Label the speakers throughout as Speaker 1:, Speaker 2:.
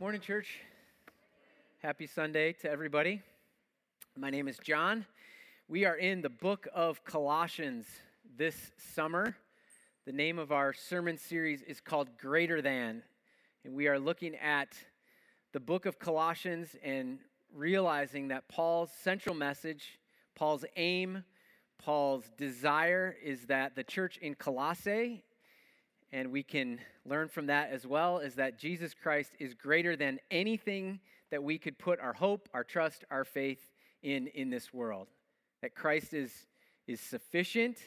Speaker 1: Morning, church. Happy Sunday to everybody. My name is John. We are in the book of Colossians this summer. The name of our sermon series is called Greater Than, and we are looking at the book of Colossians and realizing that Paul's central message, Paul's aim, Paul's desire is that the church in Colossae and we can learn from that as well is that Jesus Christ is greater than anything that we could put our hope, our trust, our faith in in this world. That Christ is is sufficient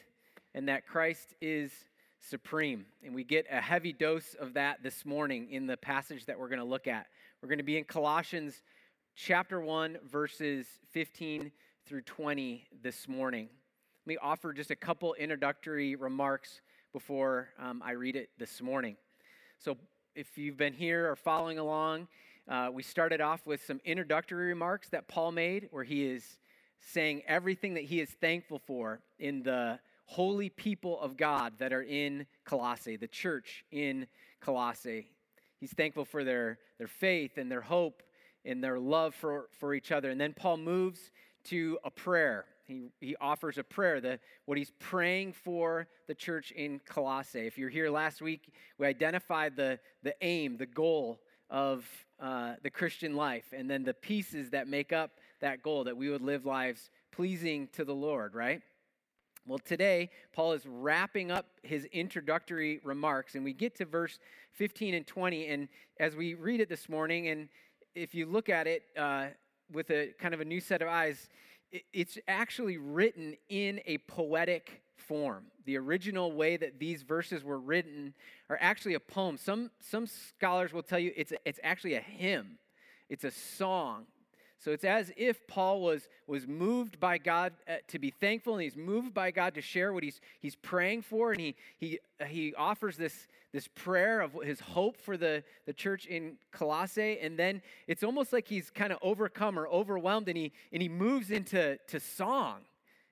Speaker 1: and that Christ is supreme. And we get a heavy dose of that this morning in the passage that we're going to look at. We're going to be in Colossians chapter 1 verses 15 through 20 this morning. Let me offer just a couple introductory remarks before um, I read it this morning. So, if you've been here or following along, uh, we started off with some introductory remarks that Paul made, where he is saying everything that he is thankful for in the holy people of God that are in Colossae, the church in Colossae. He's thankful for their, their faith and their hope and their love for, for each other. And then Paul moves to a prayer he, he offers a prayer, the, what he's praying for the church in Colossae. If you're here last week, we identified the, the aim, the goal of uh, the Christian life, and then the pieces that make up that goal, that we would live lives pleasing to the Lord, right? Well, today, Paul is wrapping up his introductory remarks, and we get to verse 15 and 20. And as we read it this morning, and if you look at it uh, with a kind of a new set of eyes, it's actually written in a poetic form. The original way that these verses were written are actually a poem. Some, some scholars will tell you it's, it's actually a hymn, it's a song. So it's as if Paul was, was moved by God uh, to be thankful, and he's moved by God to share what he's, he's praying for, and he, he, he offers this, this prayer of his hope for the, the church in Colossae, and then it's almost like he's kind of overcome or overwhelmed, and he, and he moves into to song.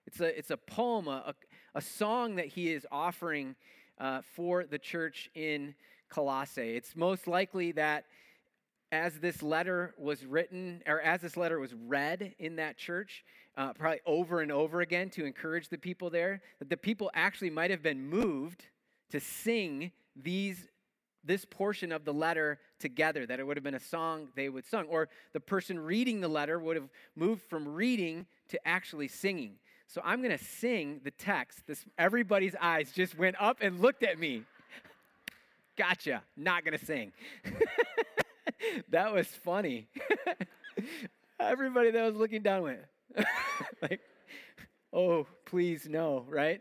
Speaker 1: It's a, it's a poem, a, a song that he is offering uh, for the church in Colossae. It's most likely that as this letter was written, or as this letter was read in that church, uh, probably over and over again to encourage the people there, that the people actually might have been moved to sing these this portion of the letter together that it would have been a song they would sing or the person reading the letter would have moved from reading to actually singing so i'm going to sing the text this everybody's eyes just went up and looked at me gotcha not going to sing that was funny. Everybody that was looking down went, like, oh, please no, right?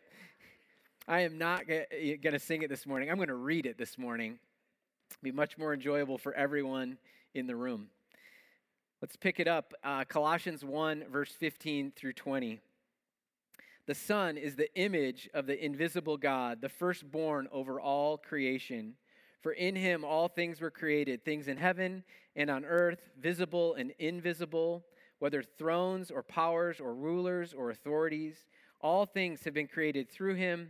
Speaker 1: I am not going to sing it this morning. I'm going to read it this morning. It'll be much more enjoyable for everyone in the room. Let's pick it up. Uh, Colossians 1, verse 15 through 20. The Son is the image of the invisible God, the firstborn over all creation. For in him all things were created, things in heaven and on earth, visible and invisible, whether thrones or powers or rulers or authorities. All things have been created through him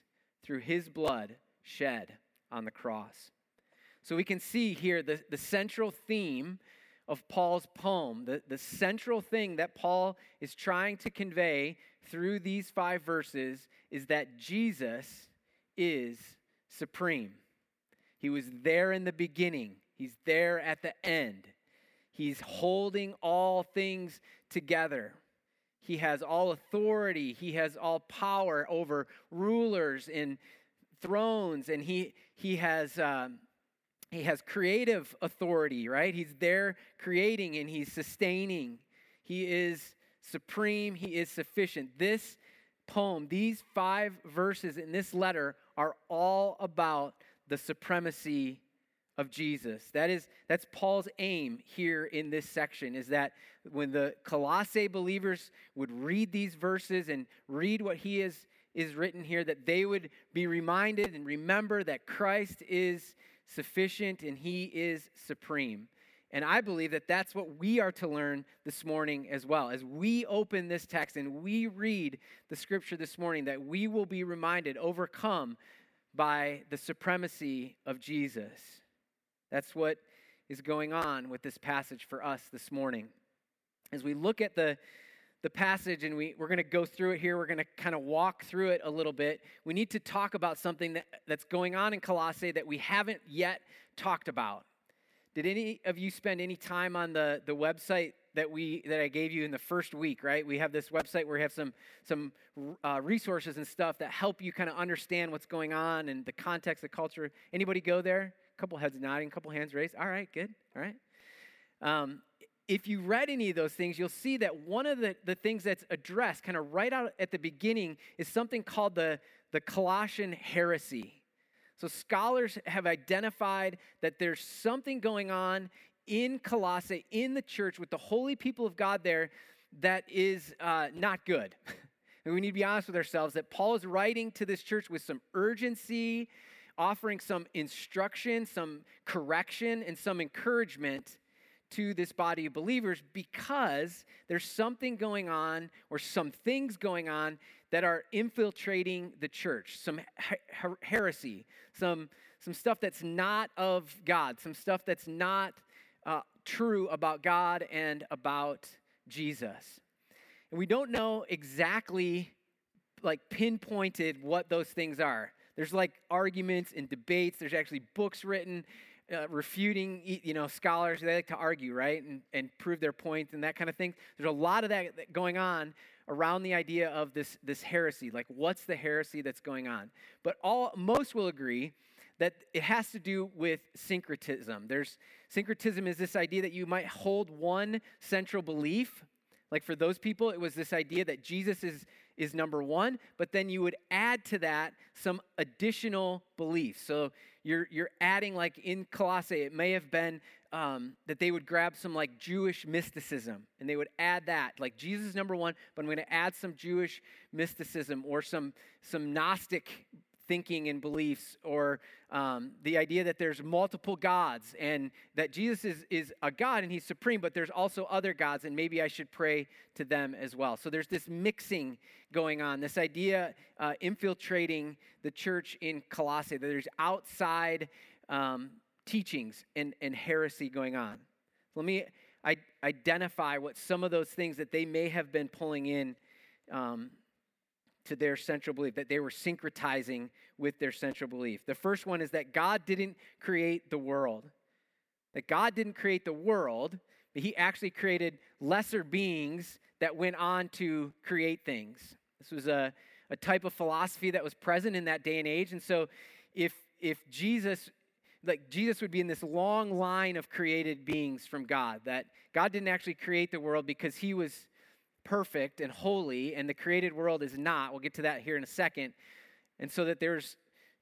Speaker 1: through his blood shed on the cross. So we can see here the, the central theme of Paul's poem, the, the central thing that Paul is trying to convey through these five verses is that Jesus is supreme. He was there in the beginning, He's there at the end. He's holding all things together. He has all authority, He has all power over rulers and thrones, and He, he has. Um, he has creative authority, right? He's there creating and he's sustaining. He is supreme, he is sufficient. This poem, these five verses in this letter are all about the supremacy of Jesus. That is that's Paul's aim here in this section is that when the Colossae believers would read these verses and read what he is is written here that they would be reminded and remember that Christ is sufficient and he is supreme. And I believe that that's what we are to learn this morning as well. As we open this text and we read the scripture this morning, that we will be reminded, overcome by the supremacy of Jesus. That's what is going on with this passage for us this morning. As we look at the, the passage and we, we're going to go through it here, we're going to kind of walk through it a little bit. We need to talk about something that, that's going on in Colossae that we haven't yet talked about. Did any of you spend any time on the, the website that we that I gave you in the first week? Right, we have this website where we have some some uh, resources and stuff that help you kind of understand what's going on and the context, the culture. Anybody go there? Couple heads nodding, a couple hands raised. All right, good. All right. Um, if you read any of those things, you'll see that one of the, the things that's addressed kind of right out at the beginning is something called the, the Colossian heresy. So, scholars have identified that there's something going on in Colossae, in the church, with the holy people of God there that is uh, not good. we need to be honest with ourselves that Paul is writing to this church with some urgency, offering some instruction, some correction, and some encouragement to this body of believers because there's something going on or some things going on that are infiltrating the church, some her- heresy, some, some stuff that's not of God, some stuff that's not uh, true about God and about Jesus. And we don't know exactly, like pinpointed, what those things are. There's like arguments and debates. There's actually books written uh, refuting, you know, scholars. They like to argue, right, and, and prove their point and that kind of thing. There's a lot of that going on around the idea of this, this heresy. Like, what's the heresy that's going on? But all most will agree that it has to do with syncretism. There's syncretism is this idea that you might hold one central belief. Like for those people, it was this idea that Jesus is is number one, but then you would add to that some additional beliefs. So you're you're adding like in Colossae, it may have been um, that they would grab some like Jewish mysticism and they would add that. Like Jesus is number one, but I'm going to add some Jewish mysticism or some some Gnostic thinking and beliefs, or um, the idea that there's multiple gods and that Jesus is, is a God and he's supreme, but there's also other gods, and maybe I should pray to them as well. So there's this mixing going on, this idea uh, infiltrating the church in Colossae, that there's outside um, teachings and, and heresy going on. Let me I, identify what some of those things that they may have been pulling in um, to their central belief, that they were syncretizing with their central belief. The first one is that God didn't create the world. That God didn't create the world, but He actually created lesser beings that went on to create things. This was a, a type of philosophy that was present in that day and age. And so if if Jesus like Jesus would be in this long line of created beings from God, that God didn't actually create the world because he was perfect and holy, and the created world is not. We'll get to that here in a second. And so that there's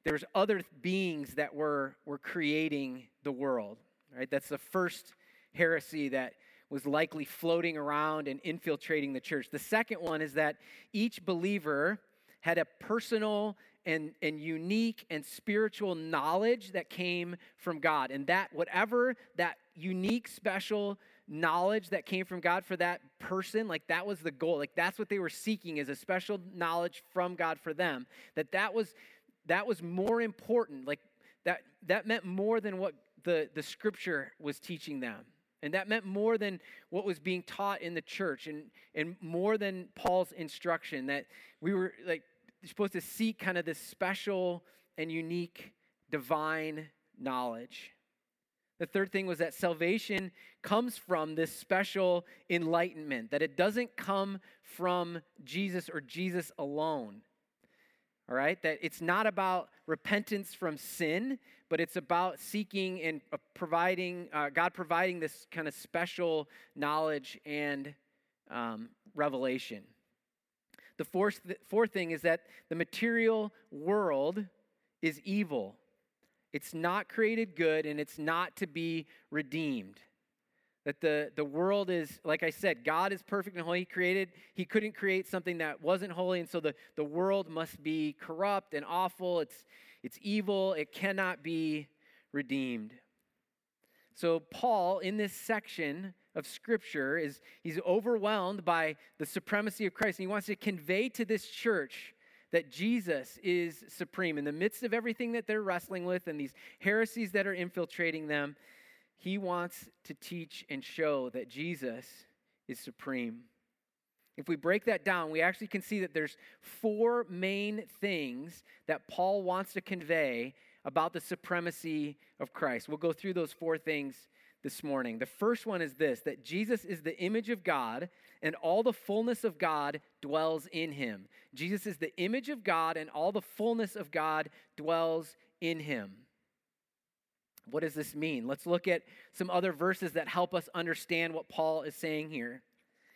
Speaker 1: there's other beings that were were creating the world. Right? That's the first heresy that was likely floating around and infiltrating the church. The second one is that each believer had a personal and, and unique and spiritual knowledge that came from God. And that, whatever that unique, special knowledge that came from God for that person, like that was the goal. Like that's what they were seeking is a special knowledge from God for them. That that was that was more important. Like that that meant more than what the the scripture was teaching them. And that meant more than what was being taught in the church and, and more than Paul's instruction that we were like supposed to seek kind of this special and unique divine knowledge. The third thing was that salvation comes from this special enlightenment, that it doesn't come from Jesus or Jesus alone. All right? That it's not about repentance from sin, but it's about seeking and uh, providing, uh, God providing this kind of special knowledge and um, revelation. The fourth, fourth thing is that the material world is evil It's not created good and it's not to be redeemed. That the, the world is, like I said, God is perfect and holy. He created, He couldn't create something that wasn't holy, and so the, the world must be corrupt and awful. It's, it's evil. It cannot be redeemed. So, Paul, in this section of Scripture, is he's overwhelmed by the supremacy of Christ, and he wants to convey to this church that Jesus is supreme. In the midst of everything that they're wrestling with and these heresies that are infiltrating them, he wants to teach and show that Jesus is supreme. If we break that down, we actually can see that there's four main things that Paul wants to convey about the supremacy of Christ. We'll go through those four things this morning. The first one is this that Jesus is the image of God and all the fullness of God dwells in him. Jesus is the image of God and all the fullness of God dwells in him. What does this mean? Let's look at some other verses that help us understand what Paul is saying here.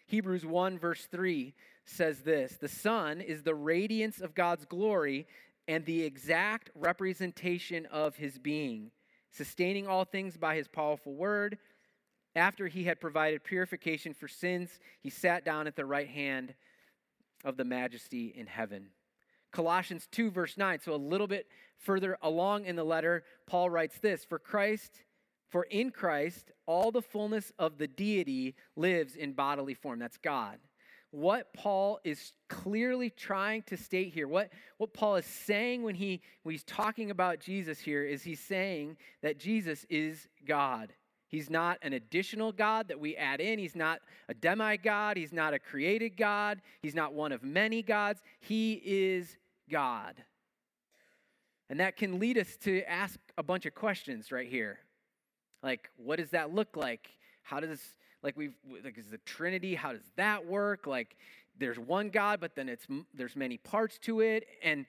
Speaker 1: Hebrews 1, verse 3 says this The Son is the radiance of God's glory and the exact representation of his being, sustaining all things by his powerful word. After he had provided purification for sins, he sat down at the right hand of the majesty in heaven. Colossians 2, verse 9. So, a little bit further along in the letter, Paul writes this For Christ, for in Christ, all the fullness of the deity lives in bodily form. That's God. What Paul is clearly trying to state here, what, what Paul is saying when, he, when he's talking about Jesus here, is he's saying that Jesus is God. He's not an additional God that we add in. He's not a demigod. He's not a created God. He's not one of many gods. He is God. And that can lead us to ask a bunch of questions right here. Like, what does that look like? How does, like, we've, like, is the Trinity, how does that work? Like, there's one God, but then it's, there's many parts to it. And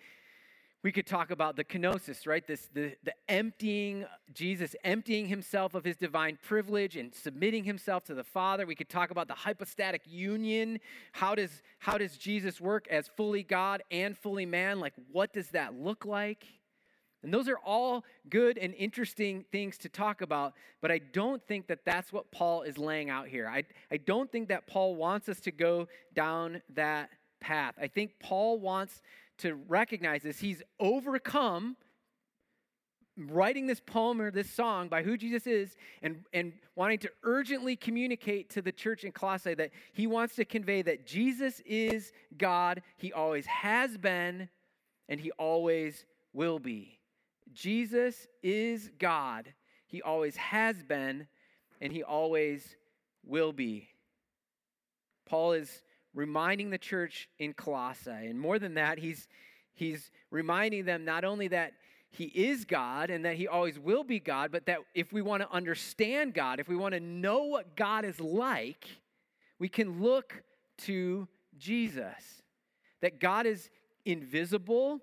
Speaker 1: we could talk about the kenosis, right? This the, the emptying, Jesus emptying himself of his divine privilege and submitting himself to the Father. We could talk about the hypostatic union. How does how does Jesus work as fully God and fully man? Like what does that look like? And those are all good and interesting things to talk about, but I don't think that that's what Paul is laying out here. I, I don't think that Paul wants us to go down that path. I think Paul wants to recognize this. He's overcome writing this poem or this song by who Jesus is and, and wanting to urgently communicate to the church in Colossae that he wants to convey that Jesus is God. He always has been and he always will be. Jesus is God. He always has been and he always will be. Paul is reminding the church in Colossae. And more than that, he's, he's reminding them not only that he is God and that he always will be God, but that if we want to understand God, if we want to know what God is like, we can look to Jesus. That God is invisible.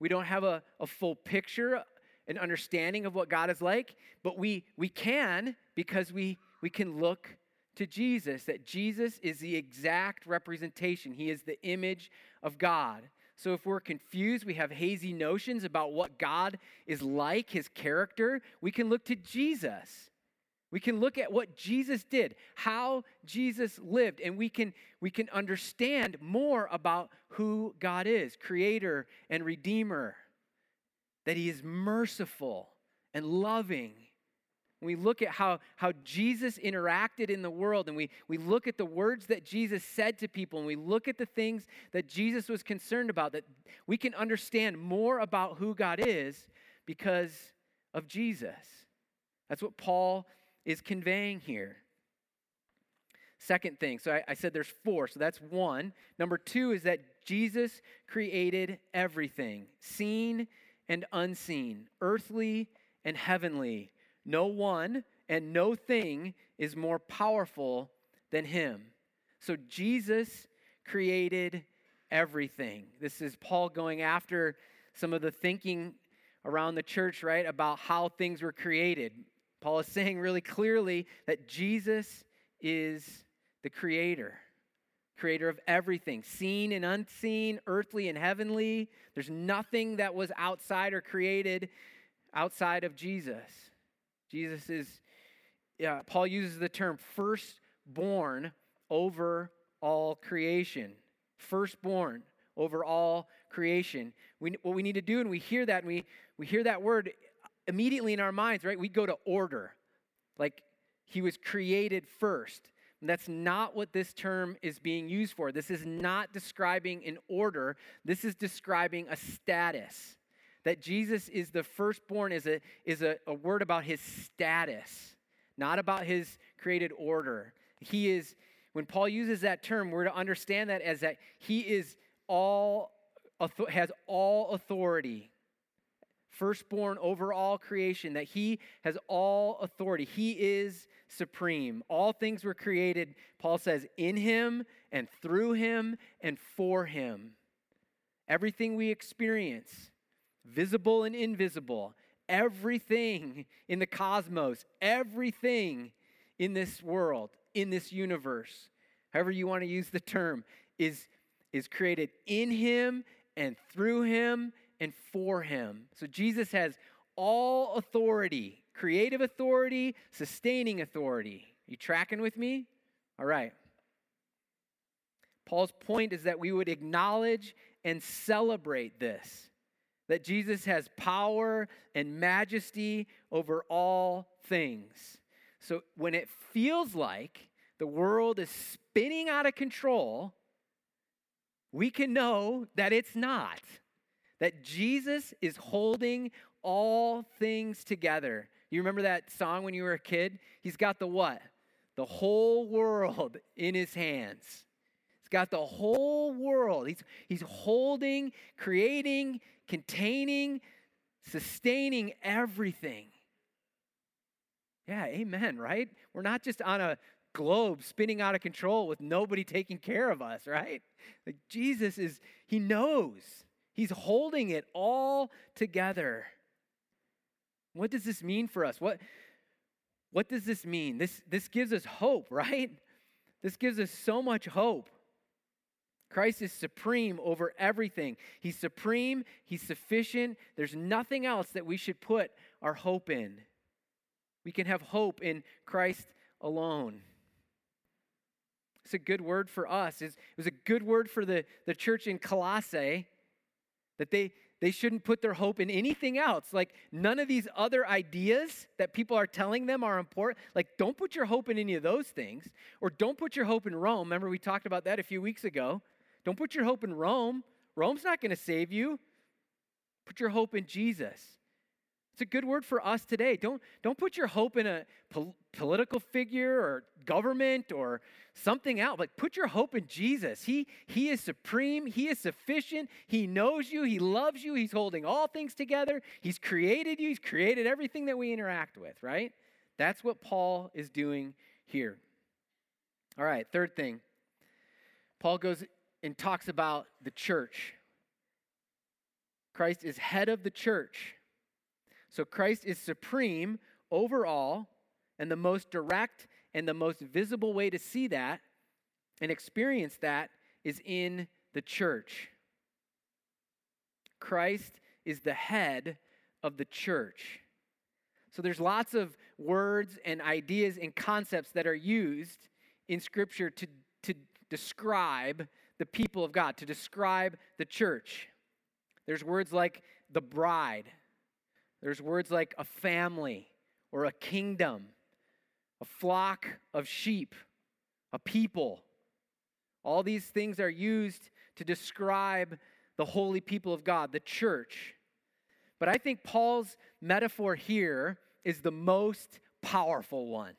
Speaker 1: We don't have a, a full picture, an understanding of what God is like, but we, we can because we, we can look to Jesus that Jesus is the exact representation, He is the image of God. So if we're confused, we have hazy notions about what God is like, His character, we can look to Jesus. We can look at what Jesus did, how Jesus lived, and we can, we can understand more about who God is creator and redeemer, that He is merciful and loving we look at how, how Jesus interacted in the world and we, we look at the words that Jesus said to people and we look at the things that Jesus was concerned about, that we can understand more about who God is because of Jesus. That's what Paul is conveying here. Second thing, so I, I said there's four, so that's one. Number two is that Jesus created everything, seen and unseen, earthly and heavenly no one and no thing is more powerful than him. So Jesus created everything. This is Paul going after some of the thinking around the church, right, about how things were created. Paul is saying really clearly that Jesus is the creator, creator of everything, seen and unseen, earthly and heavenly. There's nothing that was outside or created outside of Jesus. Jesus is, yeah, Paul uses the term firstborn over all creation. Firstborn over all creation. We, what we need to do, and we hear that, and we, we hear that word immediately in our minds, right? We go to order. Like he was created first. And that's not what this term is being used for. This is not describing an order, this is describing a status. That Jesus is the firstborn is a, is a, a word about his status, not about his created order. He is, when Paul uses that term, we're to understand that as that he is all, has all authority firstborn over all creation, that he has all authority. He is supreme. All things were created, Paul says, in him and through him and for him. Everything we experience, visible and invisible, everything in the cosmos, everything in this world, in this universe, however you want to use the term, is, is created in him and through him and for him. So Jesus has all authority creative authority, sustaining authority. You tracking with me? All right. Paul's point is that we would acknowledge and celebrate this that Jesus has power and majesty over all things. So when it feels like the world is spinning out of control, we can know that it's not that Jesus is holding all things together. You remember that song when you were a kid? He's got the what? The whole world in his hands. He's got the whole world. He's, he's holding, creating, containing, sustaining everything. Yeah, amen, right? We're not just on a globe spinning out of control with nobody taking care of us, right? Like Jesus is, he knows. He's holding it all together. What does this mean for us? What, what does this mean? This, this gives us hope, right? This gives us so much hope. Christ is supreme over everything. He's supreme, He's sufficient. There's nothing else that we should put our hope in. We can have hope in Christ alone. It's a good word for us. It was a good word for the, the church in Colossae that they, they shouldn't put their hope in anything else. Like, none of these other ideas that people are telling them are important. Like, don't put your hope in any of those things. Or don't put your hope in Rome. Remember, we talked about that a few weeks ago. Don't put your hope in Rome. Rome's not going to save you. Put your hope in Jesus. It's a good word for us today. Don't, don't put your hope in a pol- political figure or government or something else. Like put your hope in Jesus. He, he is supreme. He is sufficient. He knows you. He loves you. He's holding all things together. He's created you. He's created everything that we interact with, right? That's what Paul is doing here. All right, third thing. Paul goes and talks about the church. Christ is head of the church. So Christ is supreme over all, and the most direct and the most visible way to see that and experience that is in the church. Christ is the head of the church. So there's lots of words and ideas and concepts that are used in Scripture to, to describe the people of God, to describe the church. There's words like the bride, there's words like a family or a kingdom, a flock of sheep, a people. All these things are used to describe the holy people of God, the church. But I think Paul's metaphor here is the most powerful one.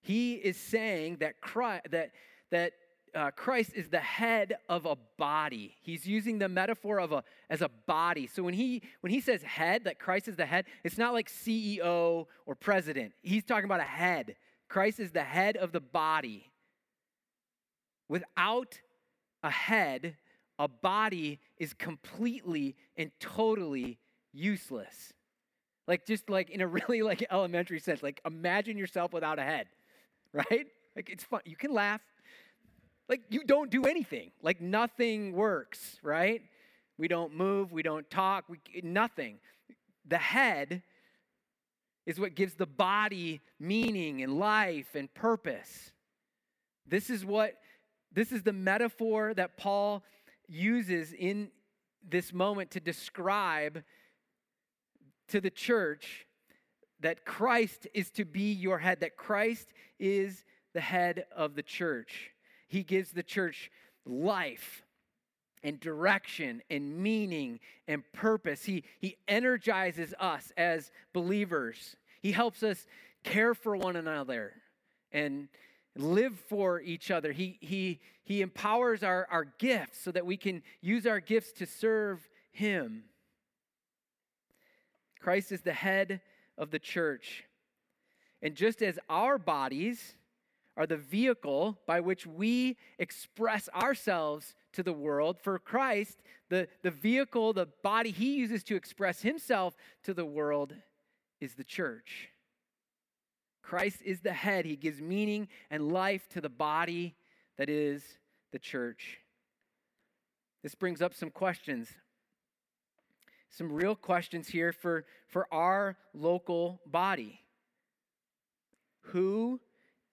Speaker 1: He is saying that Christ, that, that uh, Christ is the head of a body. He's using the metaphor of a as a body. So when he when he says head, that Christ is the head, it's not like CEO or president. He's talking about a head. Christ is the head of the body. Without a head, a body is completely and totally useless. Like just like in a really like elementary sense, like imagine yourself without a head, right? Like it's fun. You can laugh, like you don't do anything. Like nothing works, right? We don't move, we don't talk, we, nothing. the head is what gives the body meaning and life and purpose. This is what this is the metaphor that Paul uses in this moment to describe to the church that Christ is to be your head, that Christ is the head of the church. He gives the church life and direction and meaning and purpose. He, he energizes us as believers. He helps us care for one another and live for each other. He, he, he empowers our, our gifts so that we can use our gifts to serve Him. Christ is the head of the church. And just as our bodies are the vehicle by which we express ourselves to the world, for Christ, the, the vehicle, the body he uses to express himself to the world is the church. Christ is the head. He gives meaning and life to the body that is the church. This brings up some questions. Some real questions here for, for our local body. Who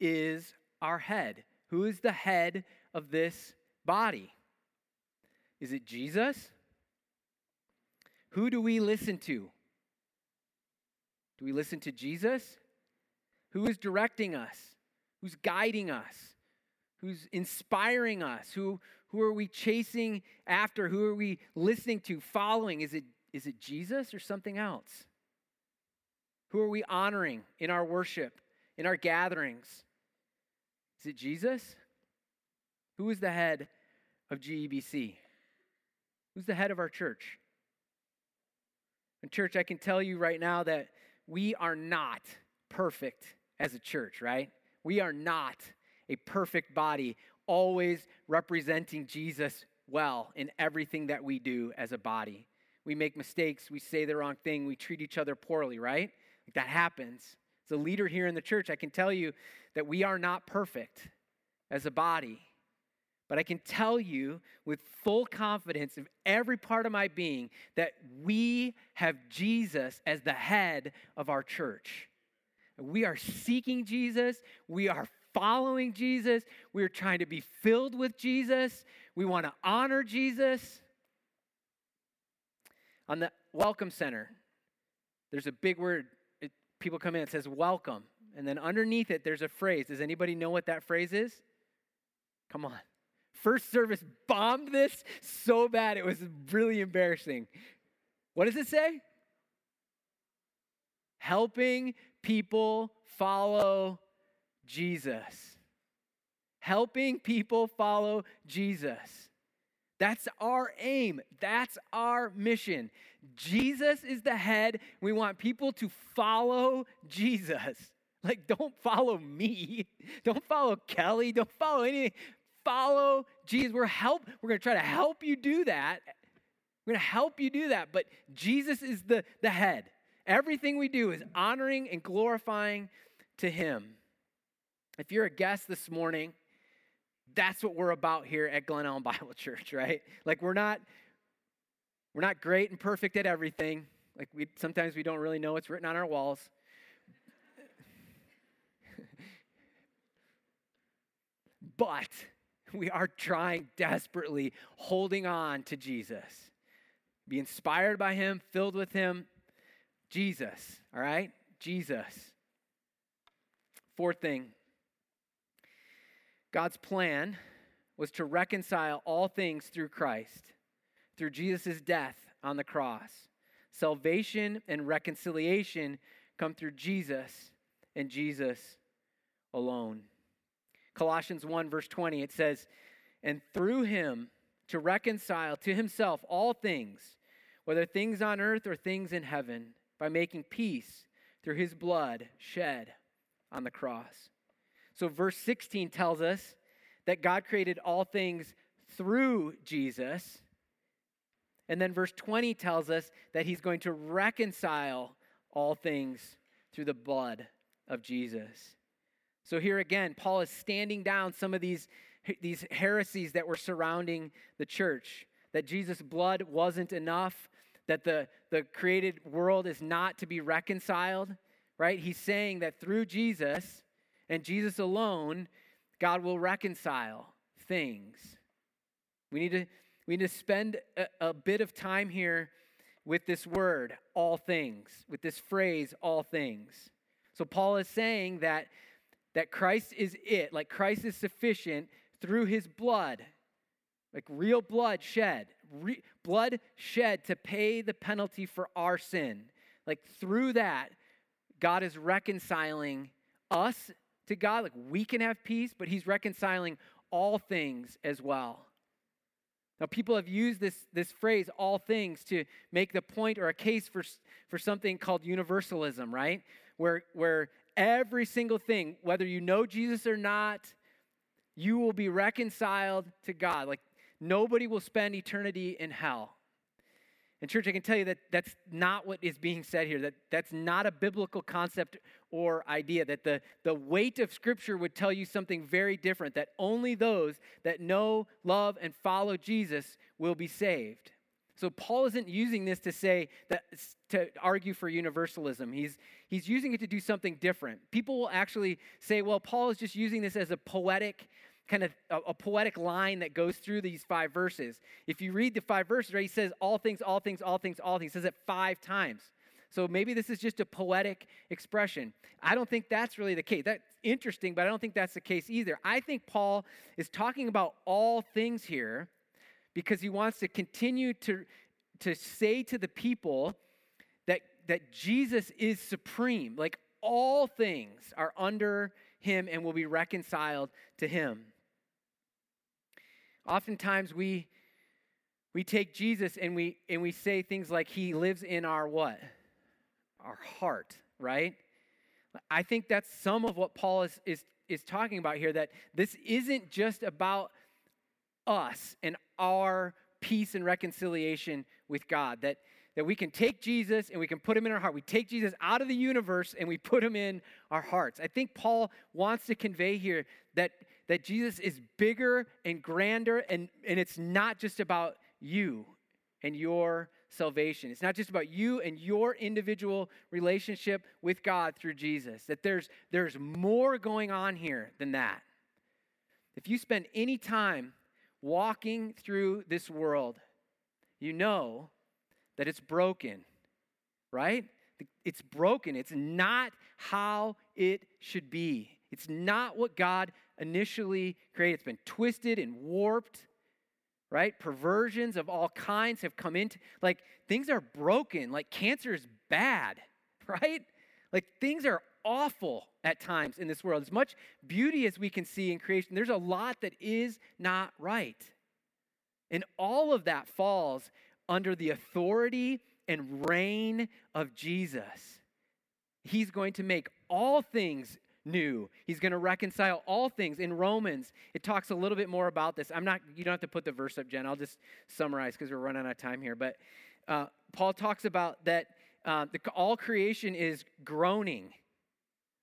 Speaker 1: is our head? Who is the head of this body? Is it Jesus? Who do we listen to? Do we listen to Jesus? Who is directing us? Who's guiding us? Who's inspiring us? Who, who are we chasing after? Who are we listening to, following? Is it, is it Jesus or something else? Who are we honoring in our worship, in our gatherings? Is it Jesus? Who is the head of GEBC? Who's the head of our church? And, church, I can tell you right now that we are not perfect as a church, right? We are not a perfect body, always representing Jesus well in everything that we do as a body. We make mistakes, we say the wrong thing, we treat each other poorly, right? That happens. As a leader here in the church, I can tell you that we are not perfect as a body. But I can tell you with full confidence of every part of my being that we have Jesus as the head of our church. We are seeking Jesus. We are following Jesus. We are trying to be filled with Jesus. We want to honor Jesus. On the Welcome Center, there's a big word. People come in, it says welcome. And then underneath it, there's a phrase. Does anybody know what that phrase is? Come on. First service bombed this so bad, it was really embarrassing. What does it say? Helping people follow Jesus. Helping people follow Jesus. That's our aim. That's our mission. Jesus is the head. We want people to follow Jesus. Like, don't follow me. Don't follow Kelly. Don't follow anything. Follow Jesus. We're help. We're to try to help you do that. We're to help you do that. But Jesus is the, the head. Everything we do is honoring and glorifying to Him. If you're a guest this morning, that's what we're about here at Glen Ellyn Bible Church, right? Like we're not we're not great and perfect at everything. Like we sometimes we don't really know what's written on our walls. but we are trying desperately, holding on to Jesus. Be inspired by him, filled with him, Jesus, all right? Jesus. Fourth thing God's plan was to reconcile all things through Christ, through Jesus' death on the cross. Salvation and reconciliation come through Jesus and Jesus alone. Colossians 1, verse 20, it says, And through him to reconcile to himself all things, whether things on earth or things in heaven by making peace through his blood shed on the cross. So, verse 16 tells us that God created all things through Jesus. And then verse 20 tells us that he's going to reconcile all things through the blood of Jesus. So here again, Paul is standing down some of these, these heresies that were surrounding the church. That Jesus' blood wasn't enough, that the, the created world is not to be reconciled, right? He's saying that through Jesus and Jesus alone, God will reconcile things. We need to, we need to spend a, a bit of time here with this word, all things, with this phrase, all things. So Paul is saying that, that Christ is it, like Christ is sufficient through his blood, like real blood shed, re- blood shed to pay the penalty for our sin. Like through that, God is reconciling us to God. Like we can have peace, but he's reconciling all things as well. Now, people have used this, this phrase, all things, to make the point or a case for, for something called universalism, right? Where, where every single thing, whether you know Jesus or not, you will be reconciled to God. Like nobody will spend eternity in hell. And, church, I can tell you that that's not what is being said here, that that's not a biblical concept or idea, that the, the weight of Scripture would tell you something very different, that only those that know, love, and follow Jesus will be saved. So, Paul isn't using this to say that to argue for universalism. He's, he's using it to do something different. People will actually say, well, Paul is just using this as a poetic kind of a, a, poetic line that goes through these five verses. If you read the five verses, right, he says all things, all things, all things, all things. He says it five times. So maybe this is just a poetic expression. I don't think that's really the case. That's interesting, but I don't think that's the case either. I think Paul is talking about all things here because he wants to continue to, to say to the people that, that Jesus is supreme. Like all things are under him and will be reconciled to him. Oftentimes we we take Jesus and we and we say things like he lives in our what? Our heart, right? I think that's some of what Paul is is is talking about here that this isn't just about us and our peace and reconciliation with God. That that we can take Jesus and we can put him in our heart. We take Jesus out of the universe and we put him in our hearts. I think Paul wants to convey here that that Jesus is bigger and grander, and, and it's not just about you and your salvation. It's not just about you and your individual relationship with God through Jesus. That there's, there's more going on here than that. If you spend any time walking through this world, you know that it's broken, right? It's broken. It's not how it should be. It's not what God initially created. It's been twisted and warped, right? Perversions of all kinds have come into, like, things are broken. Like, cancer is bad, right? Like, things are awful at times in this world. As much beauty as we can see in creation, there's a lot that is not right. And all of that falls under the authority and reign of Jesus. He's going to make all things new. He's going to reconcile all things. In Romans, it talks a little bit more about this. I'm not, you don't have to put the verse up, Jen. I'll just summarize because we're running out of time here. But uh, Paul talks about that uh, the, all creation is groaning.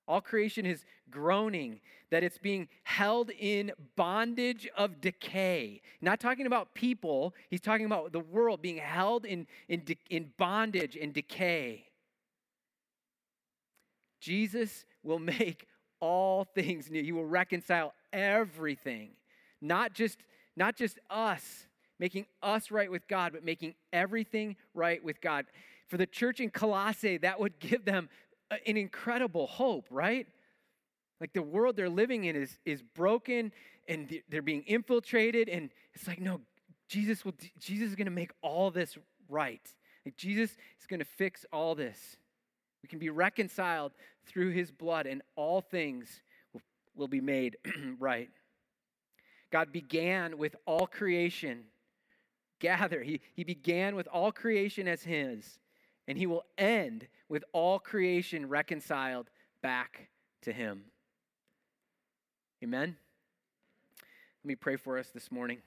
Speaker 1: All creation is groaning, that it's being held in bondage of decay. Not talking about people, he's talking about the world being held in, in, in bondage and decay. Jesus will make all things new. He will reconcile everything. Not just, not just us, making us right with God, but making everything right with God. For the church in Colossae, that would give them an incredible hope, right? Like the world they're living in is, is broken and they're being infiltrated. And it's like, no, Jesus will Jesus is gonna make all this right. Like Jesus is gonna fix all this. We can be reconciled through his blood, and all things will, will be made right. God began with all creation. Gather. He, he began with all creation as his, and he will end with all creation reconciled back to him. Amen. Let me pray for us this morning.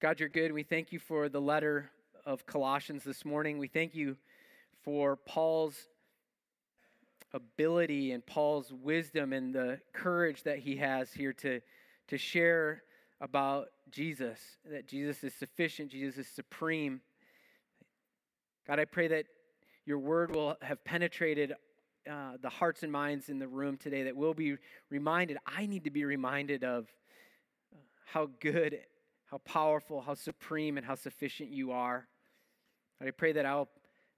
Speaker 1: God, you're good. We thank you for the letter of Colossians this morning. We thank you for Paul's ability and Paul's wisdom and the courage that he has here to, to share about Jesus, that Jesus is sufficient, Jesus is supreme. God, I pray that your word will have penetrated uh, the hearts and minds in the room today, that we'll be reminded. I need to be reminded of how good, how powerful, how supreme, and how sufficient you are. I pray that I'll,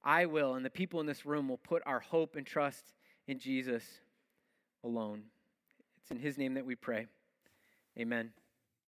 Speaker 1: I will, and the people in this room will put our hope and trust in Jesus alone. It's in his name that we pray. Amen.